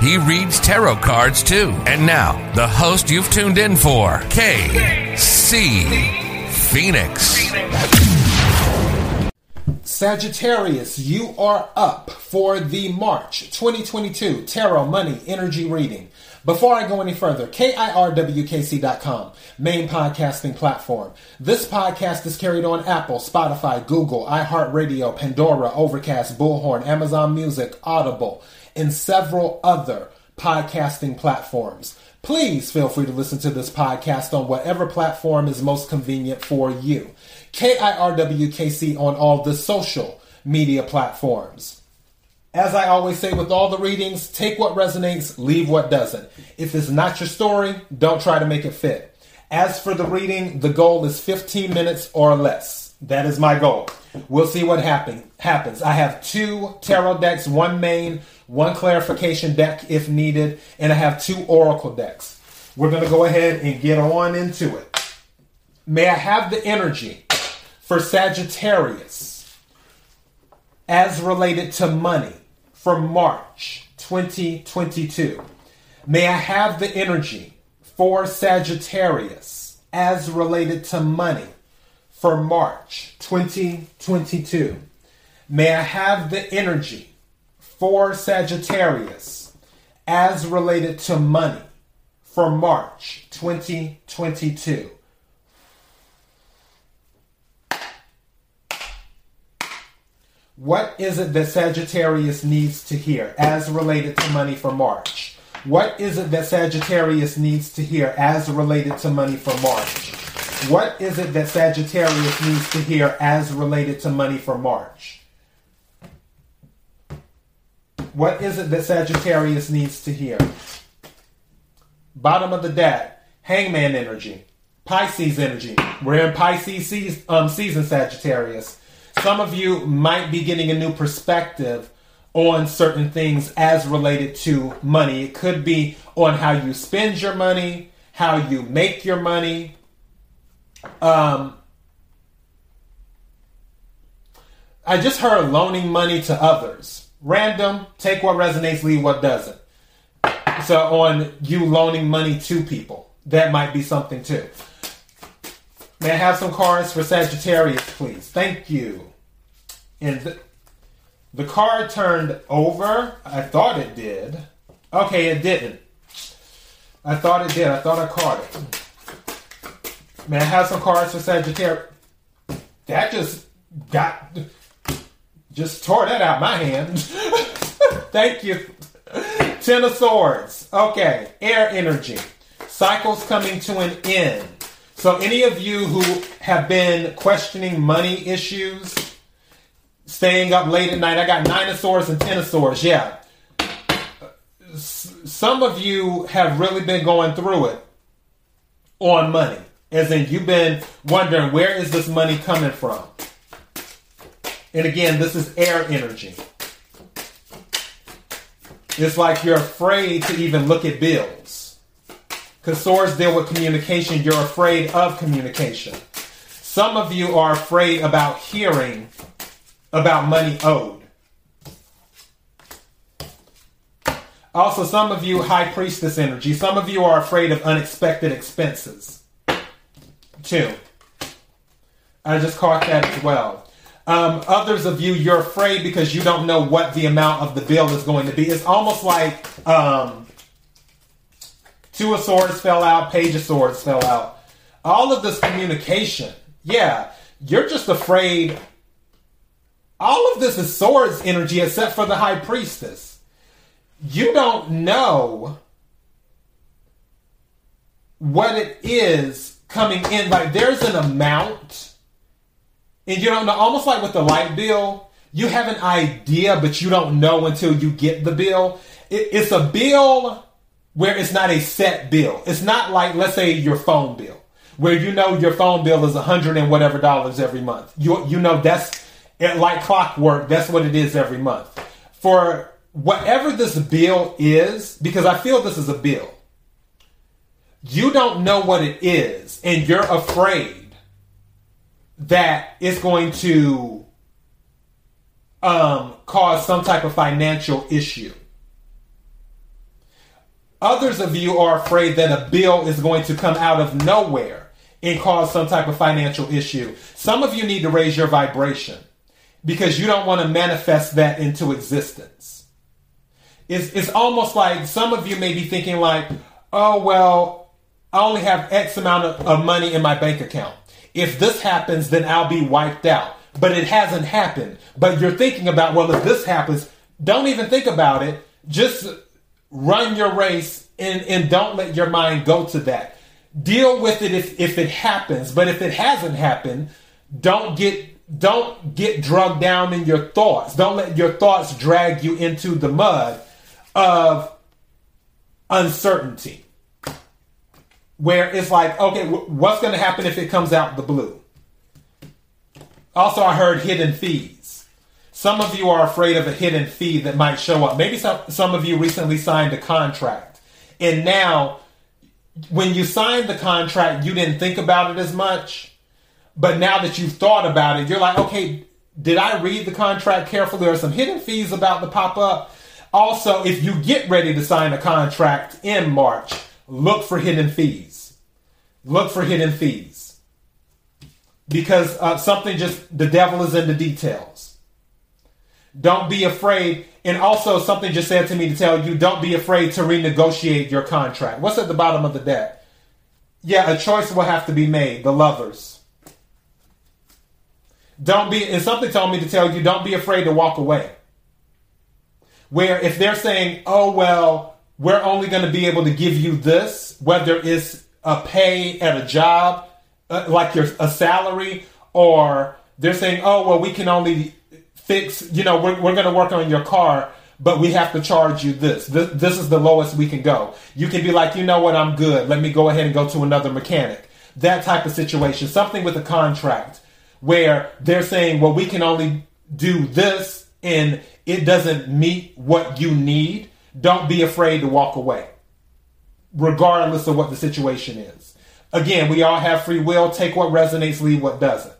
He reads tarot cards too. And now, the host you've tuned in for, KC Phoenix. Sagittarius, you are up for the March 2022 Tarot Money Energy Reading. Before I go any further, KIRWKC.com, main podcasting platform. This podcast is carried on Apple, Spotify, Google, iHeartRadio, Pandora, Overcast, Bullhorn, Amazon Music, Audible, and several other podcasting platforms. Please feel free to listen to this podcast on whatever platform is most convenient for you. KIRWKC on all the social media platforms. As I always say with all the readings, take what resonates, leave what doesn't. If it's not your story, don't try to make it fit. As for the reading, the goal is 15 minutes or less. That is my goal. We'll see what happen, happens. I have two tarot decks, one main, one clarification deck if needed, and I have two oracle decks. We're going to go ahead and get on into it. May I have the energy for Sagittarius as related to money for March 2022. May I have the energy for Sagittarius as related to money for March 2022. May I have the energy for Sagittarius as related to money for March 2022. What is it that Sagittarius needs to hear as related to money for March? What is it that Sagittarius needs to hear as related to money for March? What is it that Sagittarius needs to hear as related to money for March? What is it that Sagittarius needs to hear? Bottom of the deck, hangman energy, Pisces energy. We're in Pisces season, um, season Sagittarius some of you might be getting a new perspective on certain things as related to money. It could be on how you spend your money, how you make your money. Um, I just heard loaning money to others. Random, take what resonates, leave what doesn't. So, on you loaning money to people, that might be something too. May I have some cards for Sagittarius, please? Thank you. And the, the card turned over. I thought it did. Okay, it didn't. I thought it did. I thought I caught it. May I have some cards for Sagittarius? That just got just tore that out my hand. Thank you. Ten of Swords. Okay, air energy. Cycles coming to an end. So, any of you who have been questioning money issues, staying up late at night, I got nine of swords and ten of swords. Yeah. Some of you have really been going through it on money. As in, you've been wondering, where is this money coming from? And again, this is air energy. It's like you're afraid to even look at bills. Because swords deal with communication, you're afraid of communication. Some of you are afraid about hearing about money owed. Also, some of you, high priestess energy, some of you are afraid of unexpected expenses. Two. I just caught that as well. Um, others of you, you're afraid because you don't know what the amount of the bill is going to be. It's almost like um, Two of Swords fell out, Page of Swords fell out. All of this communication, yeah, you're just afraid. All of this is Swords energy except for the High Priestess. You don't know what it is coming in. Like there's an amount, and you don't know, almost like with the light bill, you have an idea, but you don't know until you get the bill. It, it's a bill where it's not a set bill. It's not like, let's say, your phone bill, where you know your phone bill is a hundred and whatever dollars every month. You you know that's like clockwork. That's what it is every month. For whatever this bill is, because I feel this is a bill, you don't know what it is, and you're afraid that it's going to um, cause some type of financial issue. Others of you are afraid that a bill is going to come out of nowhere and cause some type of financial issue. Some of you need to raise your vibration because you don't want to manifest that into existence. It's, it's almost like some of you may be thinking like, oh, well, I only have X amount of, of money in my bank account. If this happens, then I'll be wiped out. But it hasn't happened. But you're thinking about, well, if this happens, don't even think about it. Just run your race and, and don't let your mind go to that. Deal with it if, if it happens. But if it hasn't happened, don't get don't get drugged down in your thoughts. Don't let your thoughts drag you into the mud of uncertainty. Where it's like, okay, what's going to happen if it comes out the blue? Also, I heard hidden fees. Some of you are afraid of a hidden fee that might show up. Maybe some, some of you recently signed a contract. And now, when you signed the contract, you didn't think about it as much. But now that you've thought about it, you're like, okay, did I read the contract carefully? There are some hidden fees about to pop up. Also, if you get ready to sign a contract in March, look for hidden fees. Look for hidden fees. Because uh, something just, the devil is in the details. Don't be afraid. And also, something just said to me to tell you don't be afraid to renegotiate your contract. What's at the bottom of the deck? Yeah, a choice will have to be made. The lovers. Don't be, and something told me to tell you don't be afraid to walk away. Where if they're saying, oh, well, we're only going to be able to give you this, whether it's a pay at a job, uh, like your a salary, or they're saying, oh, well, we can only fix, you know, we're, we're going to work on your car, but we have to charge you this. this. This is the lowest we can go. You can be like, you know what, I'm good. Let me go ahead and go to another mechanic. That type of situation. Something with a contract where they're saying, well, we can only do this and it doesn't meet what you need, don't be afraid to walk away, regardless of what the situation is. Again, we all have free will. Take what resonates, leave what doesn't.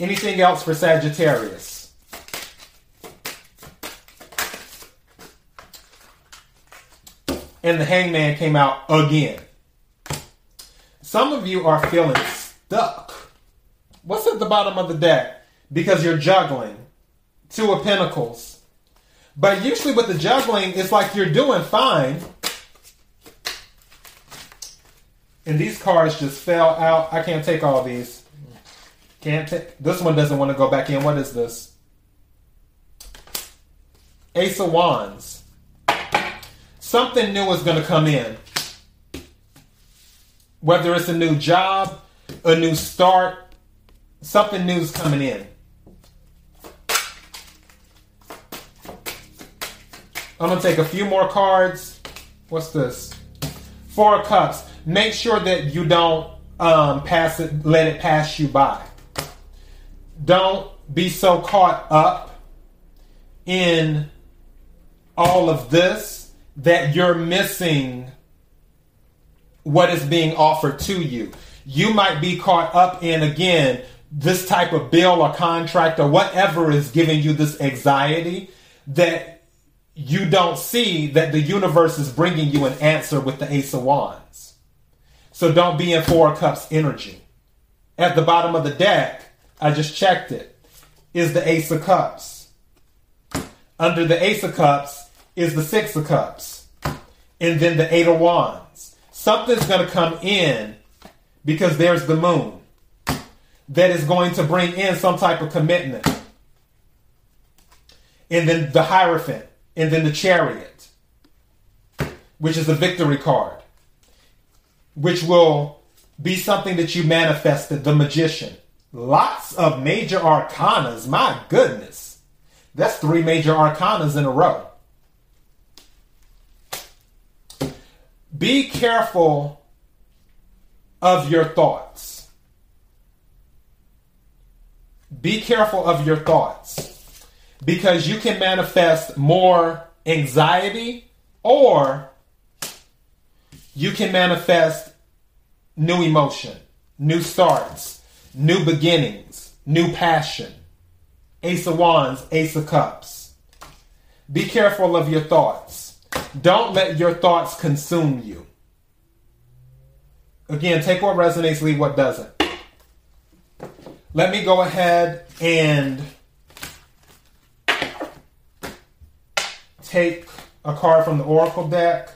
Anything else for Sagittarius? And the hangman came out again. Some of you are feeling stuck. What's at the bottom of the deck? Because you're juggling. Two of Pentacles. But usually with the juggling, it's like you're doing fine. And these cards just fell out. I can't take all these. Can't take. This one doesn't want to go back in. What is this? Ace of Wands. Something new is going to come in. Whether it's a new job, a new start, something new is coming in. I'm to take a few more cards. What's this? Four Cups. Make sure that you don't um, pass it, let it pass you by. Don't be so caught up in all of this that you're missing what is being offered to you. You might be caught up in, again, this type of bill or contract or whatever is giving you this anxiety that you don't see that the universe is bringing you an answer with the Ace of Wands. So don't be in Four Cups energy. At the bottom of the deck, I just checked it, is the Ace of Cups. Under the Ace of Cups is the Six of Cups. And then the Eight of Wands. Something's going to come in because there's the moon that is going to bring in some type of commitment. And then the Hierophant and then the chariot, which is the victory card, which will be something that you manifested, the magician. Lots of major arcanas, my goodness. That's three major arcanas in a row. Be careful of your thoughts. Be careful of your thoughts because you can manifest more anxiety or you can manifest new emotion, new starts, new beginnings, new passion. Ace of Wands, Ace of Cups. Be careful of your thoughts. Don't let your thoughts consume you. Again, take what resonates, leave what doesn't. Let me go ahead and take a card from the Oracle deck.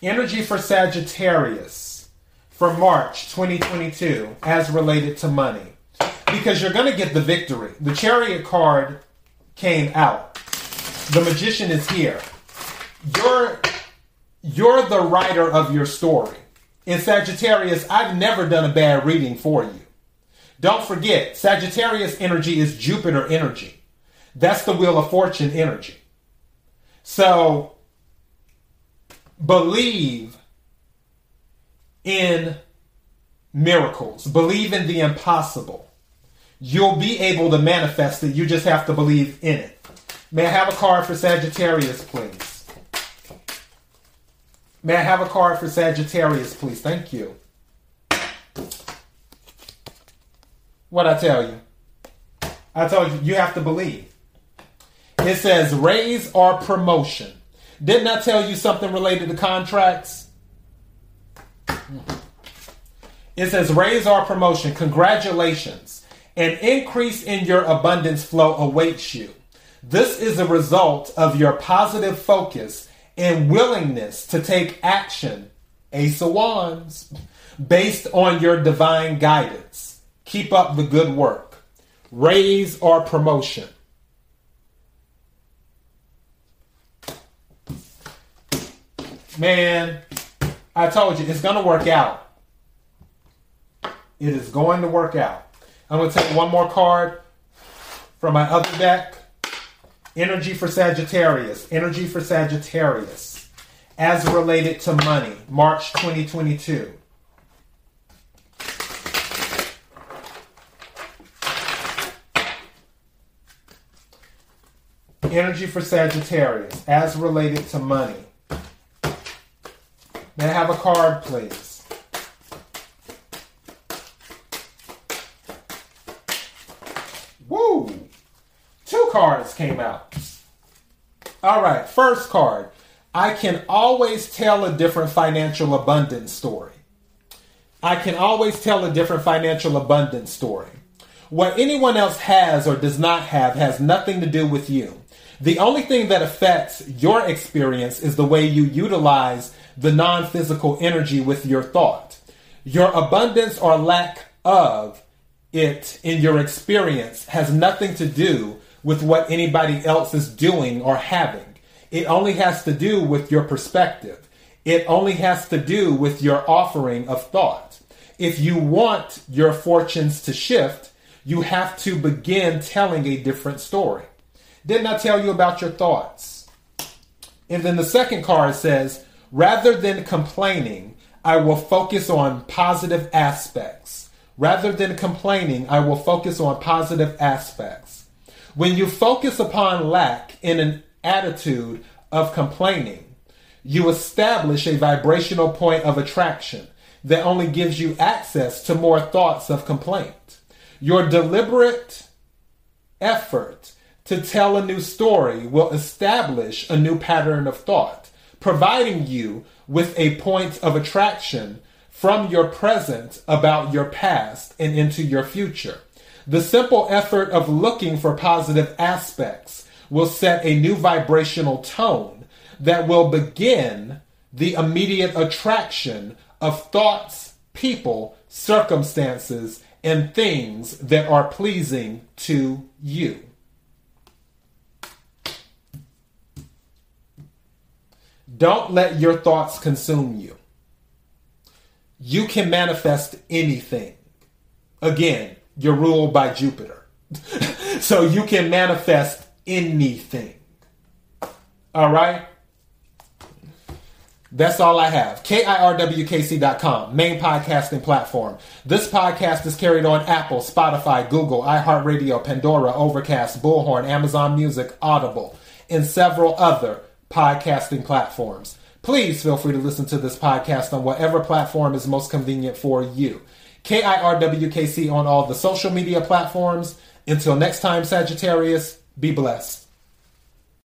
Energy for Sagittarius for March 2022 as related to money. Because you're going to get the victory. The Chariot card came out. The Magician is here. You're you're the writer of your story. In Sagittarius, I've never done a bad reading for you. Don't forget, Sagittarius energy is Jupiter energy. That's the Wheel of Fortune energy. So believe in miracles, believe in the impossible. You'll be able to manifest it. You just have to believe in it. May I have a card for Sagittarius, please? May I have a card for Sagittarius, please? Thank you. What I tell you? I told you, you have to believe. It says raise or promotion. Didn't I tell you something related to contracts? It says raise or promotion. Congratulations. An increase in your abundance flow awaits you. This is a result of your positive focus and willingness to take action, Ace of Wands, based on your divine guidance. Keep up the good work. Raise or promotion. Man, I told you, it's going to work out. It is going to work out. I'm going to take one more card from my other deck. Energy for Sagittarius. Energy for Sagittarius. As related to money. March 2022. Energy for Sagittarius. As related to money. May I have a card, please? Woo! Two cards came out. All right, first card. I can always tell a different financial abundance story. I can always tell a different financial abundance story. What anyone else has or does not have has nothing to do with you. The only thing that affects your experience is the way you utilize the non physical energy with your thought. Your abundance or lack of it in your experience has nothing to do with what anybody else is doing or having. It only has to do with your perspective. It only has to do with your offering of thought. If you want your fortunes to shift, you have to begin telling a different story. Didn't I tell you about your thoughts? And then the second card says, Rather than complaining, I will focus on positive aspects. Rather than complaining, I will focus on positive aspects. When you focus upon lack in an attitude of complaining, you establish a vibrational point of attraction that only gives you access to more thoughts of complaint. Your deliberate effort to tell a new story will establish a new pattern of thought providing you with a point of attraction from your present about your past and into your future. The simple effort of looking for positive aspects will set a new vibrational tone that will begin the immediate attraction of thoughts, people, circumstances, and things that are pleasing to you. Don't let your thoughts consume you. You can manifest anything. Again, you're ruled by Jupiter. so you can manifest anything. All right? That's all I have. KIRWKC.com, main podcasting platform. This podcast is carried on Apple, Spotify, Google, iHeartRadio, Pandora, Overcast, Bullhorn, Amazon Music, Audible, and several other podcasting platforms. Please feel free to listen to this podcast on whatever platform is most convenient for you. KIRWKC on all the social media platforms. Until next time, Sagittarius, be blessed.